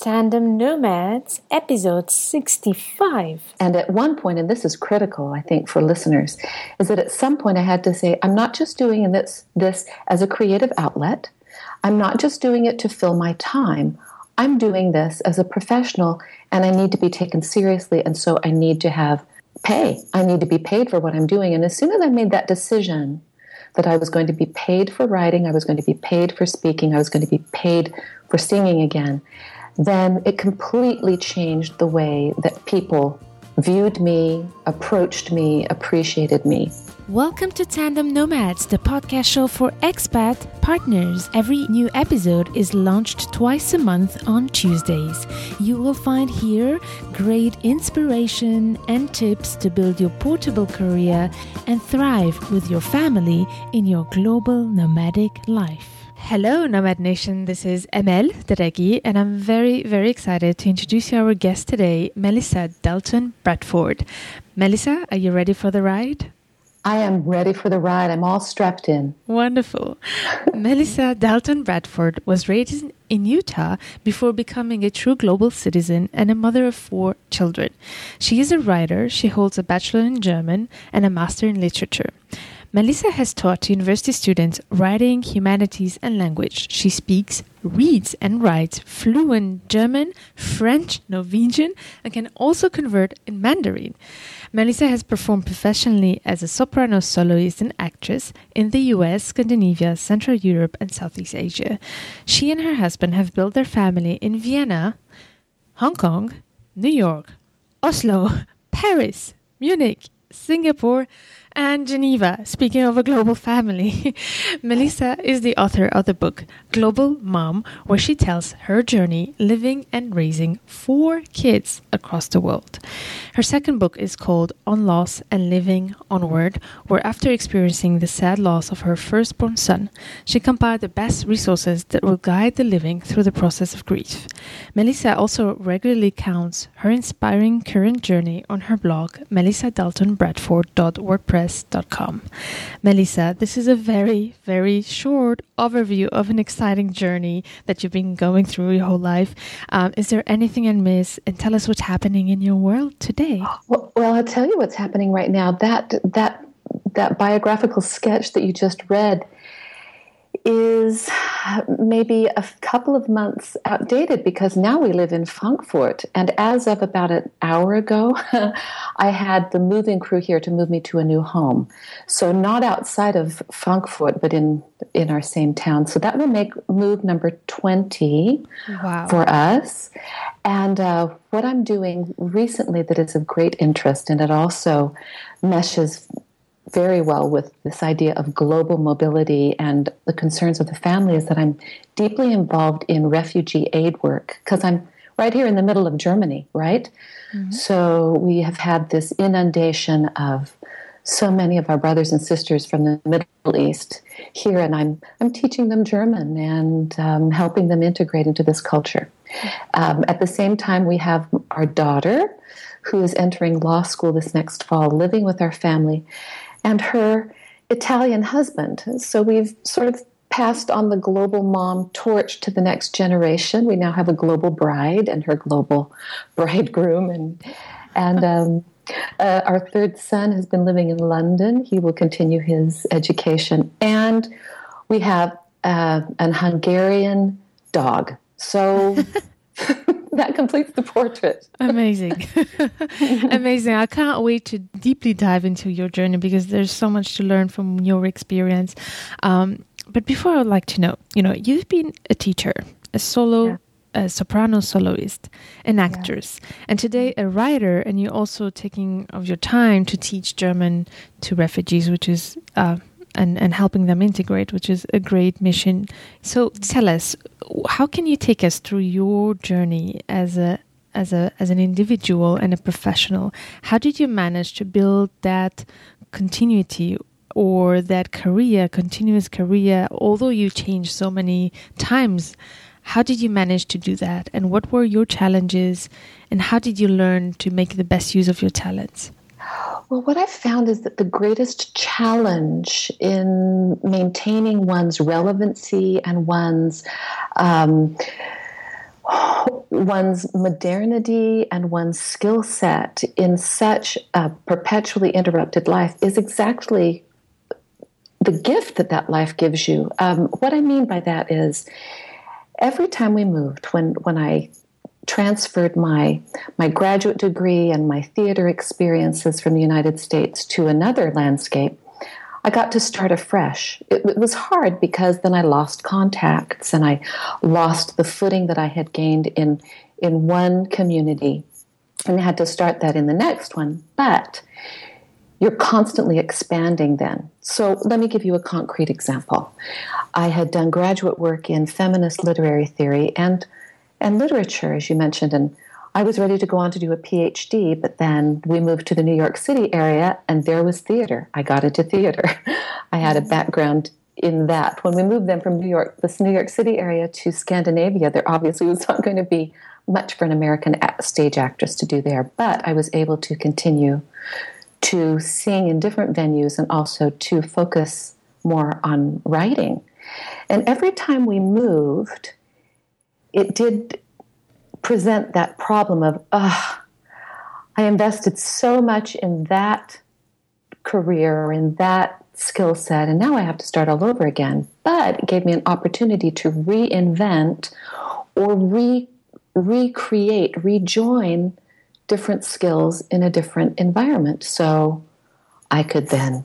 Tandem Nomads, episode 65. And at one point, and this is critical, I think, for listeners, is that at some point I had to say, I'm not just doing this, this as a creative outlet. I'm not just doing it to fill my time. I'm doing this as a professional and I need to be taken seriously. And so I need to have pay. I need to be paid for what I'm doing. And as soon as I made that decision that I was going to be paid for writing, I was going to be paid for speaking, I was going to be paid for singing again, then it completely changed the way that people viewed me, approached me, appreciated me. Welcome to Tandem Nomads, the podcast show for expat partners. Every new episode is launched twice a month on Tuesdays. You will find here great inspiration and tips to build your portable career and thrive with your family in your global nomadic life. Hello, Nomad Nation. This is Amel Derragui, and I'm very, very excited to introduce you our guest today, Melissa Dalton Bradford. Melissa, are you ready for the ride? I am ready for the ride. I'm all strapped in. Wonderful. Melissa Dalton Bradford was raised in Utah before becoming a true global citizen and a mother of four children. She is a writer. She holds a bachelor in German and a master in literature. Melissa has taught university students writing, humanities, and language. She speaks, reads, and writes fluent German, French, Norwegian, and can also convert in Mandarin. Melissa has performed professionally as a soprano soloist and actress in the US, Scandinavia, Central Europe, and Southeast Asia. She and her husband have built their family in Vienna, Hong Kong, New York, Oslo, Paris, Munich, Singapore, and Geneva. Speaking of a global family, Melissa is the author of the book Global Mom, where she tells her journey living and raising four kids across the world. Her second book is called On Loss and Living Onward, where after experiencing the sad loss of her firstborn son, she compiled the best resources that will guide the living through the process of grief. Melissa also regularly counts her inspiring current journey on her blog, melissadaltonbradford.wordpress Melissa, this is a very, very short overview of an exciting journey that you've been going through your whole life. Um, is there anything I miss? And tell us what's happening in your world today. Well, well, I'll tell you what's happening right now. That that that biographical sketch that you just read is maybe a couple of months outdated because now we live in Frankfurt. And as of about an hour ago, I had the moving crew here to move me to a new home. So not outside of Frankfurt, but in in our same town. So that will make move number 20 wow. for us. And uh, what I'm doing recently that is of great interest, and it also meshes very well with this idea of global mobility and the concerns of the family is that I'm deeply involved in refugee aid work because I'm right here in the middle of Germany, right? Mm-hmm. So we have had this inundation of so many of our brothers and sisters from the Middle East here, and I'm I'm teaching them German and um, helping them integrate into this culture. Um, at the same time, we have our daughter who is entering law school this next fall, living with our family, and her Italian husband. So we've sort of passed on the global mom torch to the next generation. We now have a global bride and her global bridegroom, and and um, uh, our third son has been living in London. He will continue his education, and we have uh, an Hungarian dog. So. that completes the portrait. Amazing. Amazing. I can't wait to deeply dive into your journey because there's so much to learn from your experience. Um, but before I'd like to know, you know, you've been a teacher, a solo yeah. a soprano soloist, an actress, yeah. and today a writer, and you're also taking of your time to teach German to refugees, which is uh, and, and helping them integrate, which is a great mission. So tell us, how can you take us through your journey as a as a as an individual and a professional? How did you manage to build that continuity or that career, continuous career, although you changed so many times? How did you manage to do that? And what were your challenges? And how did you learn to make the best use of your talents? Well, what I've found is that the greatest challenge in maintaining one's relevancy and one's um, one's modernity and one's skill set in such a perpetually interrupted life is exactly the gift that that life gives you. Um, what I mean by that is every time we moved, when, when I transferred my my graduate degree and my theater experiences from the United States to another landscape, I got to start afresh. It, it, was hard because then I lost contacts and I lost the footing that I had gained in in one community and had to start that in the next one. But you're constantly expanding then. So let me give you a concrete example. I had done graduate work in feminist literary theory and and literature, as you mentioned, and I was ready to go on to do a PhD, but then we moved to the New York City area and there was theater. I got into theater. I had a mm-hmm. background in that. When we moved then from New York, this New York City area to Scandinavia, there obviously was not going to be much for an American stage actress to do there, but I was able to continue to sing in different venues and also to focus more on writing. And every time we moved, it did present that problem of, ah, I invested so much in that career or in that skill set, and now I have to start all over again. But it gave me an opportunity to reinvent or re- recreate, rejoin different skills in a different environment. So I could then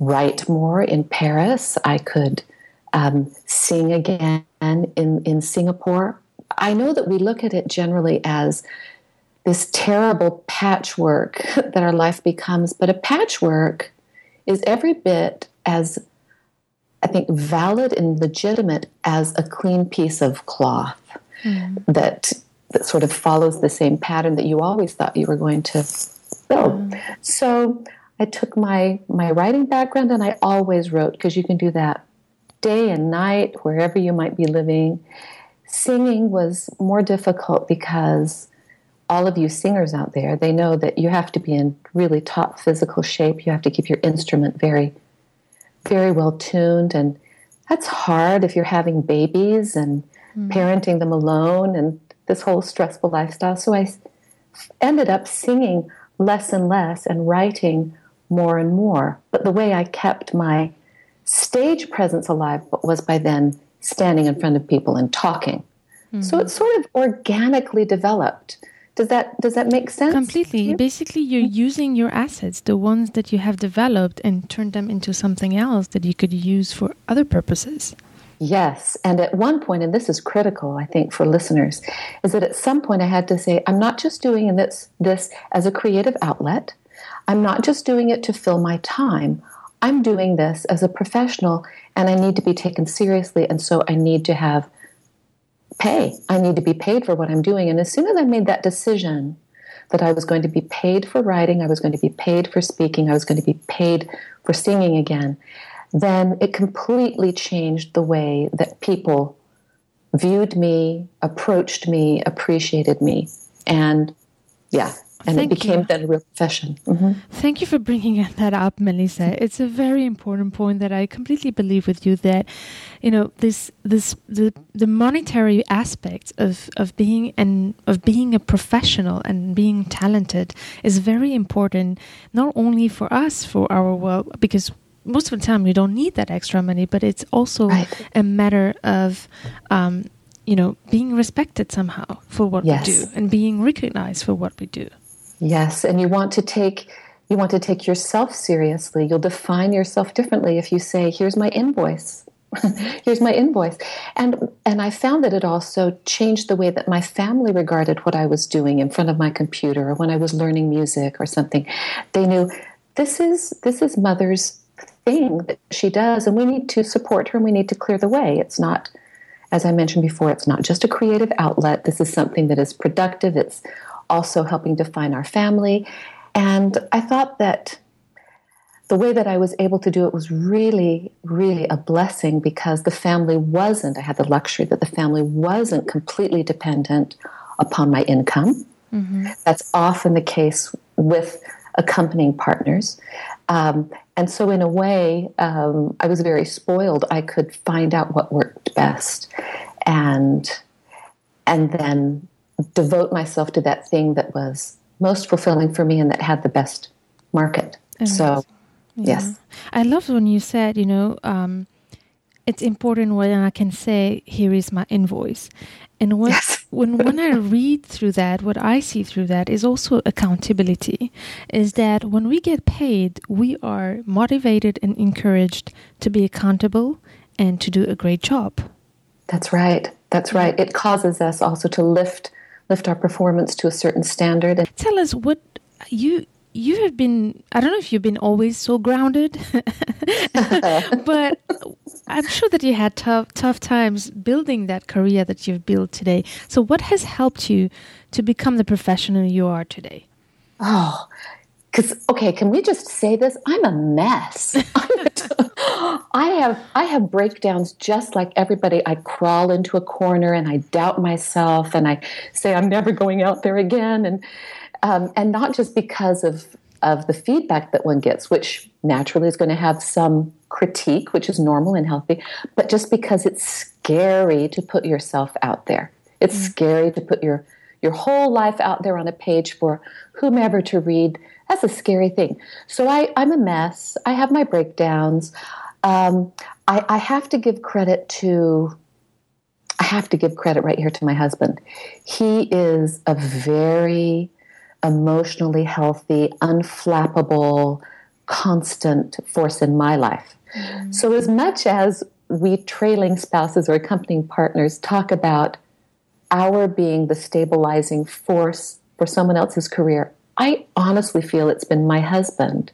write more in Paris. I could um, sing again in, in Singapore. I know that we look at it generally as this terrible patchwork that our life becomes, but a patchwork is every bit as, I think, valid and legitimate as a clean piece of cloth mm. that, that sort of follows the same pattern that you always thought you were going to build. Mm. So I took my, my writing background and I always wrote, because you can do that day and night, wherever you might be living. Singing was more difficult because all of you singers out there, they know that you have to be in really top physical shape. You have to keep your instrument very, very well tuned. And that's hard if you're having babies and mm-hmm. parenting them alone and this whole stressful lifestyle. So I ended up singing less and less and writing more and more. But the way I kept my stage presence alive but was by then standing in front of people and talking. Mm-hmm. So it sort of organically developed. Does that does that make sense? Completely. Basically, you're using your assets, the ones that you have developed, and turn them into something else that you could use for other purposes. Yes, and at one point, and this is critical, I think, for listeners, is that at some point I had to say, I'm not just doing this this as a creative outlet. I'm not just doing it to fill my time. I'm doing this as a professional and I need to be taken seriously. And so I need to have pay. I need to be paid for what I'm doing. And as soon as I made that decision that I was going to be paid for writing, I was going to be paid for speaking, I was going to be paid for singing again, then it completely changed the way that people viewed me, approached me, appreciated me. And yeah, and Thank it became you. then a real profession. Mm-hmm. Thank you for bringing that up, Melissa. It's a very important point that I completely believe with you that you know this this the the monetary aspect of of being and of being a professional and being talented is very important not only for us for our well because most of the time we don't need that extra money but it's also right. a matter of um, you know being respected somehow for what yes. we do and being recognized for what we do Yes, and you want to take you want to take yourself seriously. You'll define yourself differently if you say, "Here's my invoice." Here's my invoice. And and I found that it also changed the way that my family regarded what I was doing in front of my computer or when I was learning music or something. They knew this is this is mother's thing that she does and we need to support her and we need to clear the way. It's not as I mentioned before, it's not just a creative outlet. This is something that is productive. It's also helping define our family. And I thought that the way that I was able to do it was really, really a blessing because the family wasn't, I had the luxury that the family wasn't completely dependent upon my income. Mm-hmm. That's often the case with accompanying partners. Um, and so, in a way, um, I was very spoiled. I could find out what worked best. And and then devote myself to that thing that was most fulfilling for me and that had the best market. So, yeah. yes. I love when you said, you know, um, it's important when I can say, here is my invoice. And when, yes. when, when I read through that, what I see through that is also accountability. Is that when we get paid, we are motivated and encouraged to be accountable and to do a great job. That's right. That's right. It causes us also to lift lift our performance to a certain standard. Tell us what you you have been i don't know if you've been always so grounded but i'm sure that you had tough tough times building that career that you've built today so what has helped you to become the professional you are today oh because okay can we just say this i'm a mess i have i have breakdowns just like everybody i crawl into a corner and i doubt myself and i say i'm never going out there again and um, and not just because of of the feedback that one gets, which naturally is going to have some critique, which is normal and healthy, but just because it's scary to put yourself out there. It's mm-hmm. scary to put your your whole life out there on a page for whomever to read. That's a scary thing. So I, I'm a mess. I have my breakdowns. Um, I, I have to give credit to I have to give credit right here to my husband. He is a very emotionally healthy, unflappable, constant force in my life. Mm-hmm. So, as much as we trailing spouses or accompanying partners talk about our being the stabilizing force for someone else's career, I honestly feel it's been my husband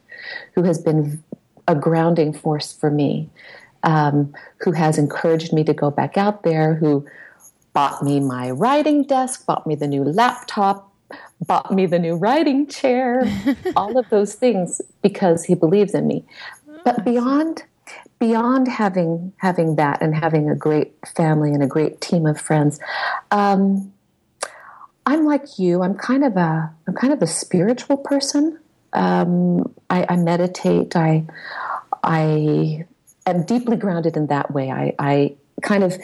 who has been a grounding force for me, um, who has encouraged me to go back out there, who bought me my writing desk, bought me the new laptop, bought me the new writing chair, all of those things because he believes in me. But beyond beyond having having that and having a great family and a great team of friends, um, I'm like you. I'm kind of a I'm kind of a spiritual person. Um, I, I, meditate. I I am deeply grounded in that way. I, I kind of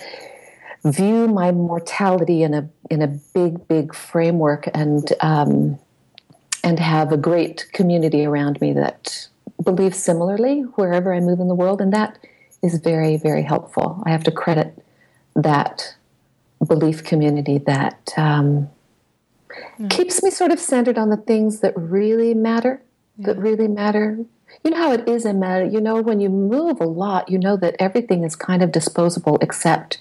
view my mortality in a in a big big framework and um, and have a great community around me that believes similarly wherever I move in the world, and that is very very helpful. I have to credit that belief community that um, keeps me sort of centered on the things that really matter. That really matter. You know how it is in matter. You know when you move a lot, you know that everything is kind of disposable except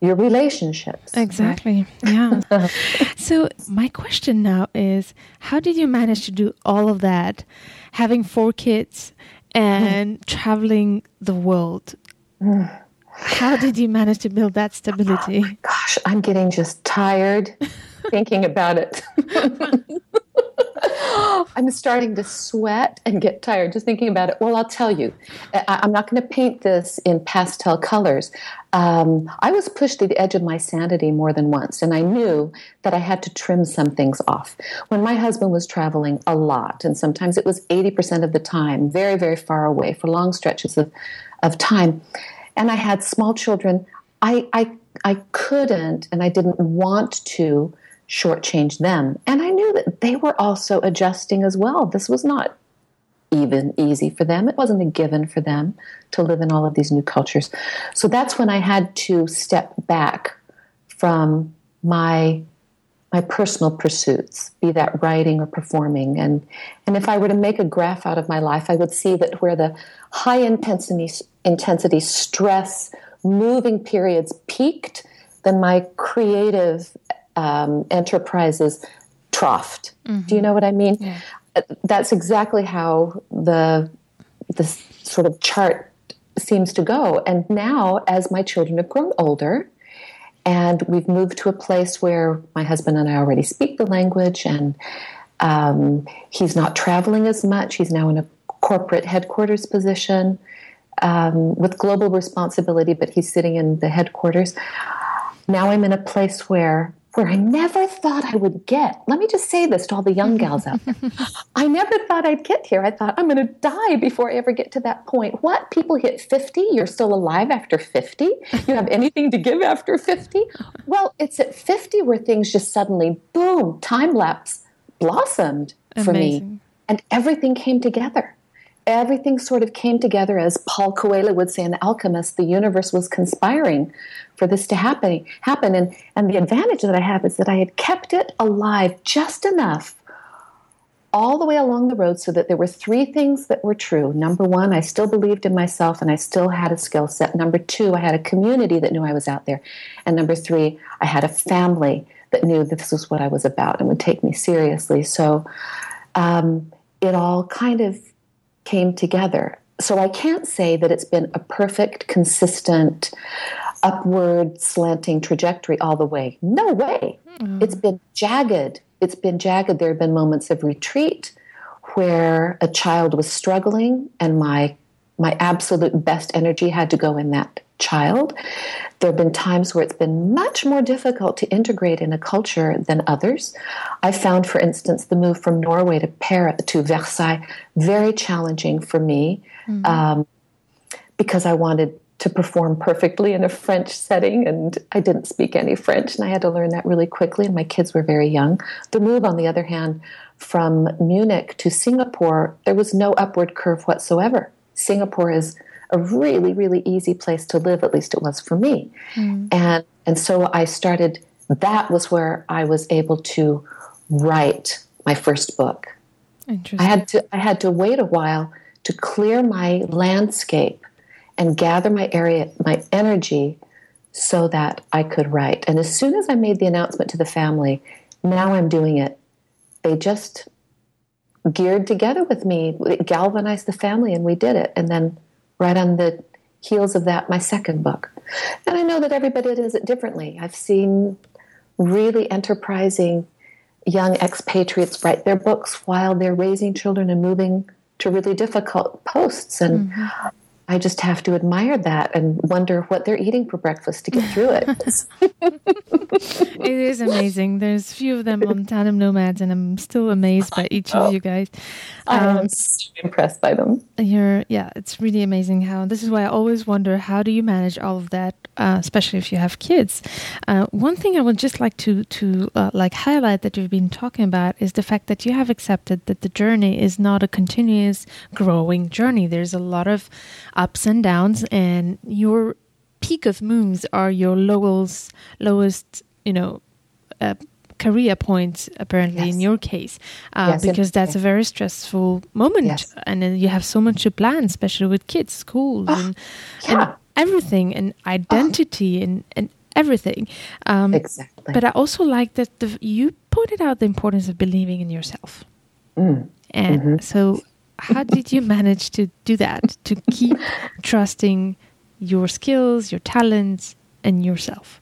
your relationships. Exactly. Right? Yeah. so, my question now is how did you manage to do all of that, having four kids and mm. traveling the world? Mm. How did you manage to build that stability? Oh gosh, I'm getting just tired thinking about it. I'm starting to sweat and get tired just thinking about it. Well, I'll tell you, I, am not going to paint this in pastel colors. Um, I was pushed to the edge of my sanity more than once, and I knew that I had to trim some things off. When my husband was traveling a lot, and sometimes it was 80% of the time, very, very far away for long stretches of, of time, and I had small children, I, I, I couldn't and I didn't want to shortchange them. And I knew that they were also adjusting as well. This was not even easy for them. It wasn't a given for them to live in all of these new cultures. So that's when I had to step back from my my personal pursuits, be that writing or performing. And and if I were to make a graph out of my life, I would see that where the high intensity intensity stress moving periods peaked, then my creative um, enterprises troughed. Mm-hmm. Do you know what I mean? Yeah. Uh, that's exactly how the the sort of chart seems to go. And now, as my children have grown older, and we've moved to a place where my husband and I already speak the language, and um, he's not traveling as much. He's now in a corporate headquarters position um, with global responsibility, but he's sitting in the headquarters. Now I'm in a place where where I never thought I would get. Let me just say this to all the young gals out there. I never thought I'd get here. I thought I'm going to die before I ever get to that point. What? People hit 50? You're still alive after 50? You have anything to give after 50? Well, it's at 50 where things just suddenly, boom, time lapse, blossomed for Amazing. me. And everything came together everything sort of came together as Paul Coelho would say in The Alchemist, the universe was conspiring for this to happen happen. And and the advantage that I have is that I had kept it alive just enough all the way along the road so that there were three things that were true. Number one, I still believed in myself and I still had a skill set. Number two, I had a community that knew I was out there. And number three, I had a family that knew that this was what I was about and would take me seriously. So um, it all kind of came together. So I can't say that it's been a perfect, consistent, upward slanting trajectory all the way. No way. Mm. It's been jagged. It's been jagged. There have been moments of retreat where a child was struggling and my my absolute best energy had to go in that child. There have been times where it's been much more difficult to integrate in a culture than others. I found, for instance, the move from Norway to Paris to Versailles very challenging for me mm-hmm. um, because I wanted to perform perfectly in a French setting, and I didn't speak any French, and I had to learn that really quickly. And my kids were very young. The move, on the other hand, from Munich to Singapore, there was no upward curve whatsoever. Singapore is a really, really easy place to live, at least it was for me. Mm. And and so I started that was where I was able to write my first book. I had to I had to wait a while to clear my landscape and gather my area my energy so that I could write. And as soon as I made the announcement to the family, now I'm doing it. They just geared together with me, it galvanized the family, and we did it. And then right on the heels of that, my second book. And I know that everybody does it differently. I've seen really enterprising young expatriates write their books while they're raising children and moving to really difficult posts. And mm-hmm. I just have to admire that and wonder what they're eating for breakfast to get through it. it is amazing. There's a few of them on Tandem Nomads, and I'm still amazed by each of you guys. Um, I'm so impressed by them. You're, yeah, it's really amazing how. This is why I always wonder how do you manage all of that, uh, especially if you have kids. Uh, one thing I would just like to to uh, like highlight that you've been talking about is the fact that you have accepted that the journey is not a continuous growing journey. There's a lot of ups and downs, and your peak of moons are your lowest, lowest, you know, uh, career points. Apparently, yes. in your case, uh, yes, because that's a very stressful moment, yes. and then you have so much to plan, especially with kids, school oh, and, yeah. and, everything, and identity, oh. and and everything. Um, exactly. But I also like that the, you pointed out the importance of believing in yourself. Mm. And mm-hmm. so how did you manage to do that to keep trusting your skills your talents and yourself?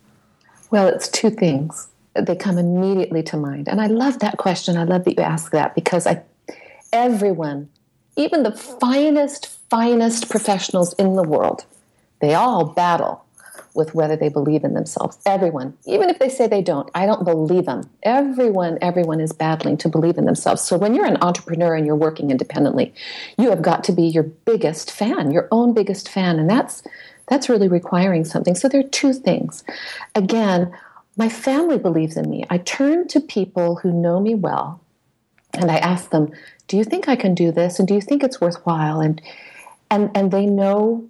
Well it's two things they come immediately to mind. And i love that question. I love that you ask that because i everyone even the finest finest professionals in the world they all battle with whether they believe in themselves. Everyone, even if they say they don't, I don't believe them. Everyone, everyone is battling to believe in themselves. So when you're an entrepreneur and you're working independently, you have got to be your biggest fan, your own biggest fan, and that's that's really requiring something. So there are two things. Again, my family believes in me. I turn to people who know me well and I ask them, "Do you think I can do this? And do you think it's worthwhile?" And and and they know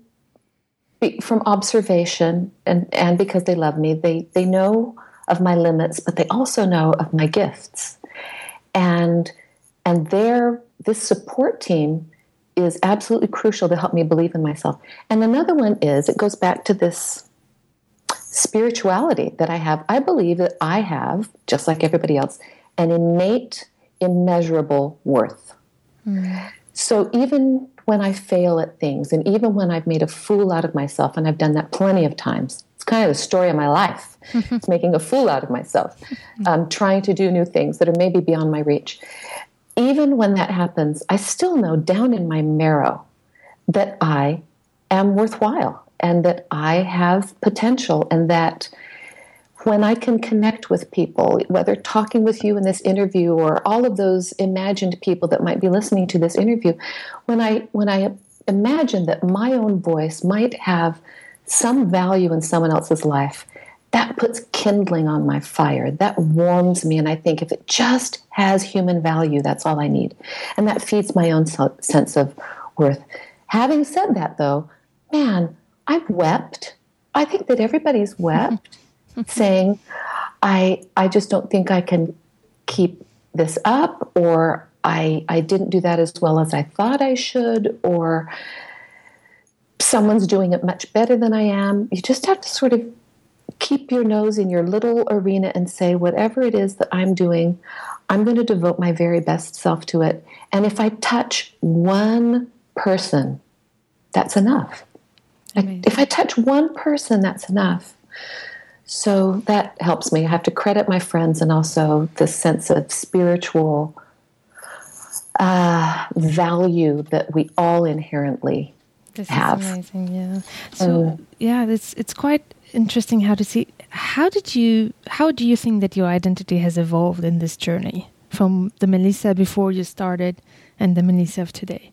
from observation and, and because they love me, they, they know of my limits, but they also know of my gifts. And and their this support team is absolutely crucial to help me believe in myself. And another one is it goes back to this spirituality that I have. I believe that I have, just like everybody else, an innate, immeasurable worth. Mm. So even when I fail at things, and even when I've made a fool out of myself, and I've done that plenty of times. It's kind of the story of my life. it's making a fool out of myself, um, trying to do new things that are maybe beyond my reach. Even when that happens, I still know down in my marrow that I am worthwhile and that I have potential, and that when I can connect with people, whether talking with you in this interview or all of those imagined people that might be listening to this interview, when I when I imagine that my own voice might have some value in someone else's life, that puts kindling on my fire. That warms me. And I think if it just has human value, that's all I need. And that feeds my own sense of worth. Having said that, though, man, I've wept. I think that everybody's wept saying, I, I just don't think I can keep this up, or I, I didn't do that as well as I thought I should, or someone's doing it much better than I am. You just have to sort of keep your nose in your little arena and say, whatever it is that I'm doing, I'm going to devote my very best self to it. And if I touch one person, that's enough. if I touch one person, that's enough. So that helps me. I have to credit my friends and also this sense of spiritual uh, value that we all inherently this have. Is amazing, yeah. So um, yeah, it's it's quite interesting how to see. How did you? How do you think that your identity has evolved in this journey from the Melissa before you started and the Melissa of today?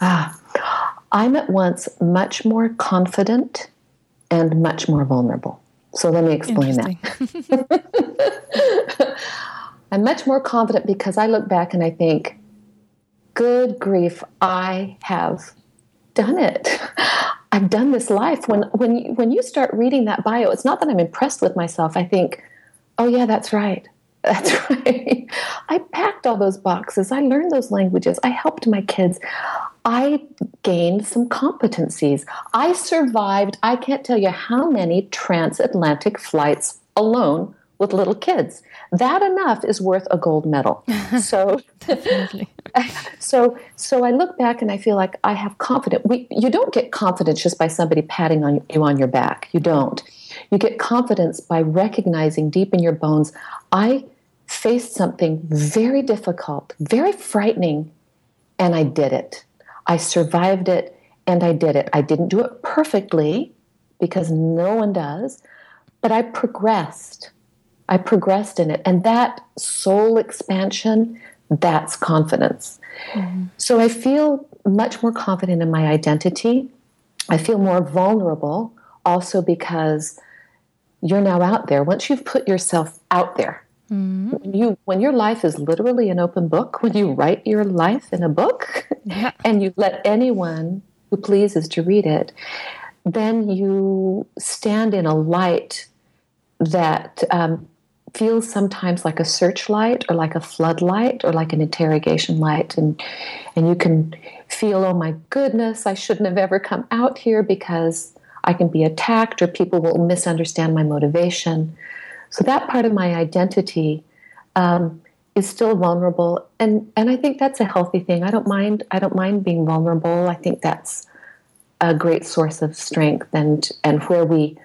Ah, I'm at once much more confident and much more vulnerable. So let me explain that. I'm much more confident because I look back and I think, good grief, I have done it. I've done this life. When when when you start reading that bio, it's not that I'm impressed with myself. I think, oh yeah, that's right. That's right. I packed all those boxes. I learned those languages. I helped my kids. I gained some competencies. I survived, I can't tell you how many transatlantic flights alone with little kids. That enough is worth a gold medal. So. So so I look back and I feel like I have confidence. We, you don't get confidence just by somebody patting on you on your back. You don't. You get confidence by recognizing deep in your bones, I faced something very difficult, very frightening, and I did it. I survived it and I did it. I didn't do it perfectly because no one does, but I progressed. I progressed in it. And that soul expansion, that's confidence. Mm-hmm. So I feel much more confident in my identity. I feel more vulnerable also because you're now out there. Once you've put yourself out there, mm-hmm. when you when your life is literally an open book, when you write your life in a book yeah. and you let anyone who pleases to read it, then you stand in a light that um, feels sometimes like a searchlight or like a floodlight or like an interrogation light and and you can feel oh my goodness I shouldn't have ever come out here because I can be attacked or people will misunderstand my motivation so that part of my identity um, is still vulnerable. And and I think that's a healthy thing. I don't mind I don't mind being vulnerable. I think that's a great source of strength and and where we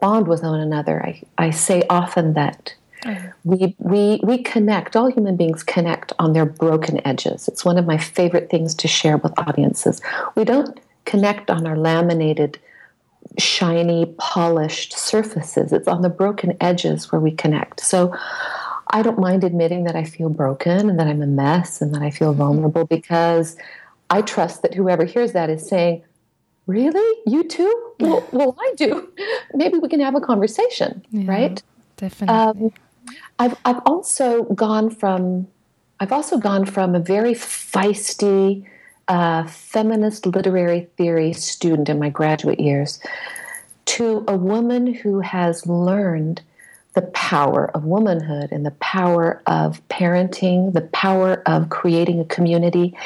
bond with one another. I, I say often that we, we, we connect, all human beings connect on their broken edges. It's one of my favorite things to share with audiences. We don't connect on our laminated, shiny, polished surfaces. It's on the broken edges where we connect. So I don't mind admitting that I feel broken and that I'm a mess and that I feel mm-hmm. vulnerable because I trust that whoever hears that is saying, Really? You too? Well, well I do. Maybe we can have a conversation, yeah, right? Definitely. Um, I've I've also gone from I've also gone from a very feisty uh, feminist literary theory student in my graduate years to a woman who has learned the power of womanhood and the power of parenting, the power of creating a community.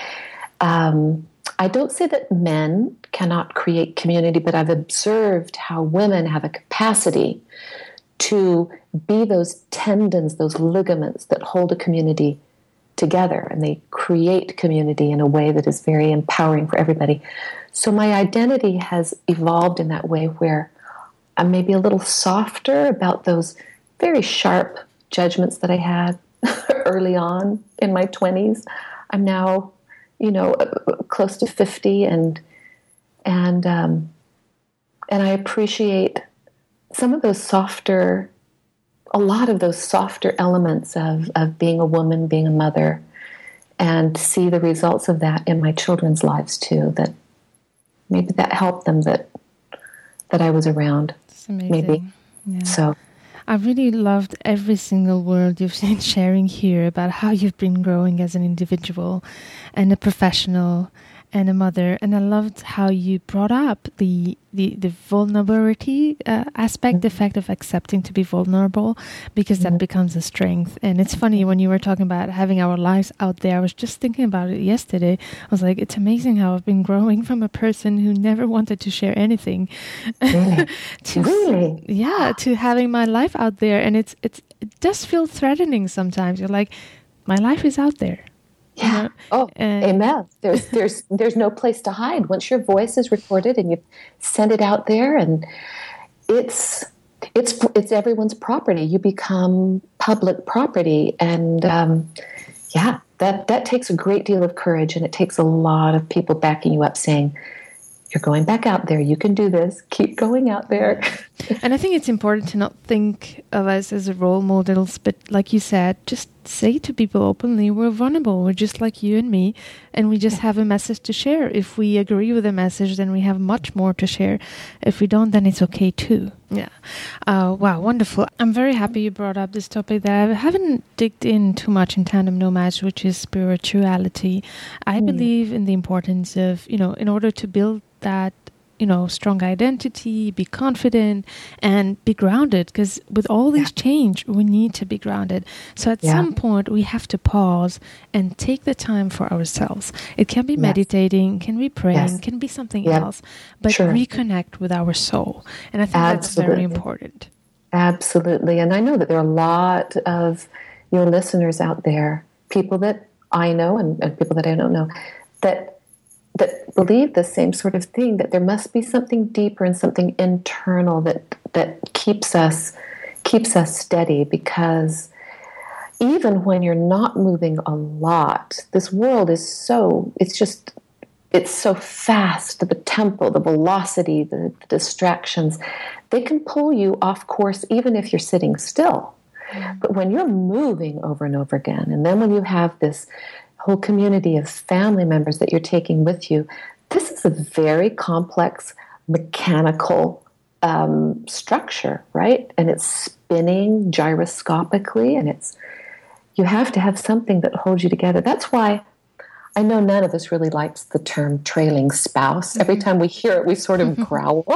Um, I don't say that men cannot create community, but I've observed how women have a capacity to be those tendons, those ligaments that hold a community together and they create community in a way that is very empowering for everybody. So my identity has evolved in that way where I'm maybe a little softer about those very sharp judgments that I had early on in my 20s. I'm now, you know, close to 50 and and um, and I appreciate some of those softer a lot of those softer elements of, of being a woman, being a mother, and see the results of that in my children's lives too. That maybe that helped them that that I was around. Maybe. Yeah. So I really loved every single word you've been sharing here about how you've been growing as an individual and a professional and a mother. And I loved how you brought up the the, the vulnerability uh, aspect, mm-hmm. the fact of accepting to be vulnerable, because mm-hmm. that becomes a strength. And it's funny when you were talking about having our lives out there. I was just thinking about it yesterday. I was like, it's amazing how I've been growing from a person who never wanted to share anything, really? to really, yeah, to having my life out there. And it's it's it does feel threatening sometimes. You're like, my life is out there yeah. Oh, and amen. There's there's there's no place to hide once your voice is recorded and you send it out there, and it's it's it's everyone's property. You become public property, and um, yeah, that that takes a great deal of courage, and it takes a lot of people backing you up, saying, "You're going back out there. You can do this. Keep going out there." and I think it's important to not think of us as role models, but like you said, just say to people openly, we're vulnerable. We're just like you and me, and we just have a message to share. If we agree with the message, then we have much more to share. If we don't, then it's okay too. Yeah. Uh, wow, wonderful. I'm very happy you brought up this topic that I haven't digged in too much in Tandem Nomads, which is spirituality. I mm. believe in the importance of, you know, in order to build that you know strong identity be confident and be grounded because with all this yeah. change we need to be grounded so at yeah. some point we have to pause and take the time for ourselves it can be yes. meditating can be praying yes. can be something yeah. else but sure. reconnect with our soul and i think Absolutely. that's very important Absolutely. And I know that there are a lot of your listeners out there, people that I know and, and people that I don't know, that that believe the same sort of thing that there must be something deeper and something internal that that keeps us keeps us steady because even when you're not moving a lot this world is so it's just it's so fast the tempo the velocity the, the distractions they can pull you off course even if you're sitting still. Mm-hmm. But when you're moving over and over again and then when you have this whole community of family members that you're taking with you. This is a very complex mechanical um, structure, right? And it's spinning gyroscopically, and it's you have to have something that holds you together. That's why I know none of us really likes the term trailing spouse. Every mm-hmm. time we hear it, we sort of growl.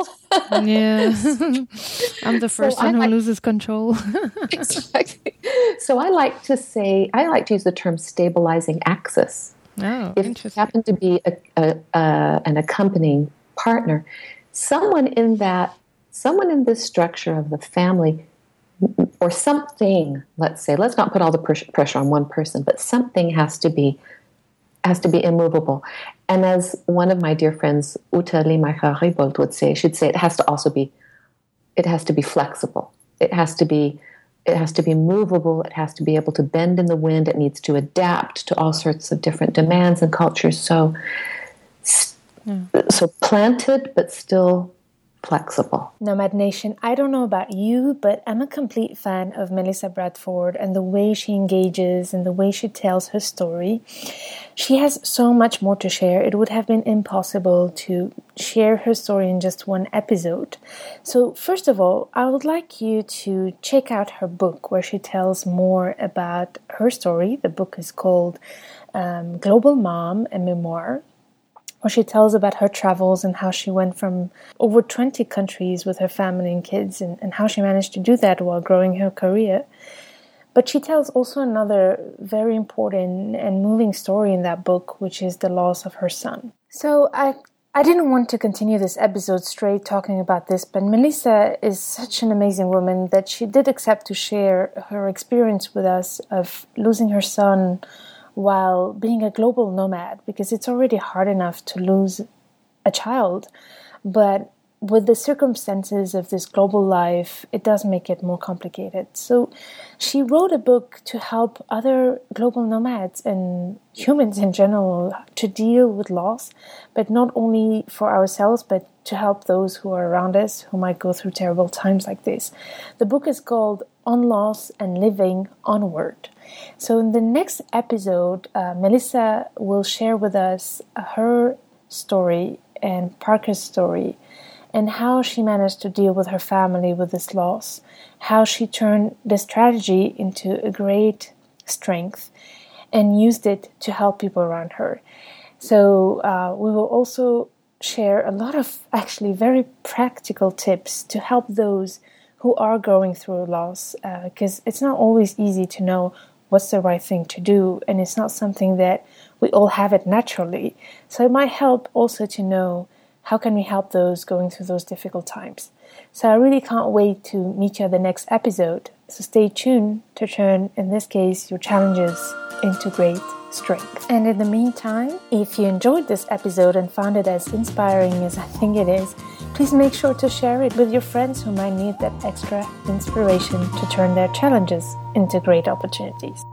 yeah. I'm the first so one who loses control. exactly. So I like to say, I like to use the term stabilizing axis. Oh, if you happen to be a, a, a, an accompanying partner, someone in that, someone in this structure of the family or something, let's say, let's not put all the pressure on one person, but something has to be has to be immovable. And as one of my dear friends, Uta Limacher would say, she'd say it has to also be, it has to be flexible. It has to be, it has to be movable. It has to be able to bend in the wind. It needs to adapt to all sorts of different demands and cultures. So, yeah. so planted, but still flexible. Nomad Nation, I don't know about you, but I'm a complete fan of Melissa Bradford and the way she engages and the way she tells her story. She has so much more to share. It would have been impossible to share her story in just one episode. So, first of all, I would like you to check out her book where she tells more about her story. The book is called um, Global Mom, a memoir where she tells about her travels and how she went from over 20 countries with her family and kids and, and how she managed to do that while growing her career. But she tells also another very important and moving story in that book, which is the loss of her son. So I I didn't want to continue this episode straight talking about this, but Melissa is such an amazing woman that she did accept to share her experience with us of losing her son while being a global nomad because it's already hard enough to lose a child. But with the circumstances of this global life, it does make it more complicated. So she wrote a book to help other global nomads and humans in general to deal with loss, but not only for ourselves, but to help those who are around us who might go through terrible times like this. The book is called on loss and living onward. So, in the next episode, uh, Melissa will share with us her story and Parker's story and how she managed to deal with her family with this loss, how she turned this tragedy into a great strength and used it to help people around her. So, uh, we will also share a lot of actually very practical tips to help those who are going through loss because uh, it's not always easy to know what's the right thing to do and it's not something that we all have it naturally. So it might help also to know how can we help those going through those difficult times. So i really can't wait to meet you at the next episode. So stay tuned to turn in this case your challenges into great strength. And in the meantime, if you enjoyed this episode and found it as inspiring as I think it is, please make sure to share it with your friends who might need that extra inspiration to turn their challenges into great opportunities.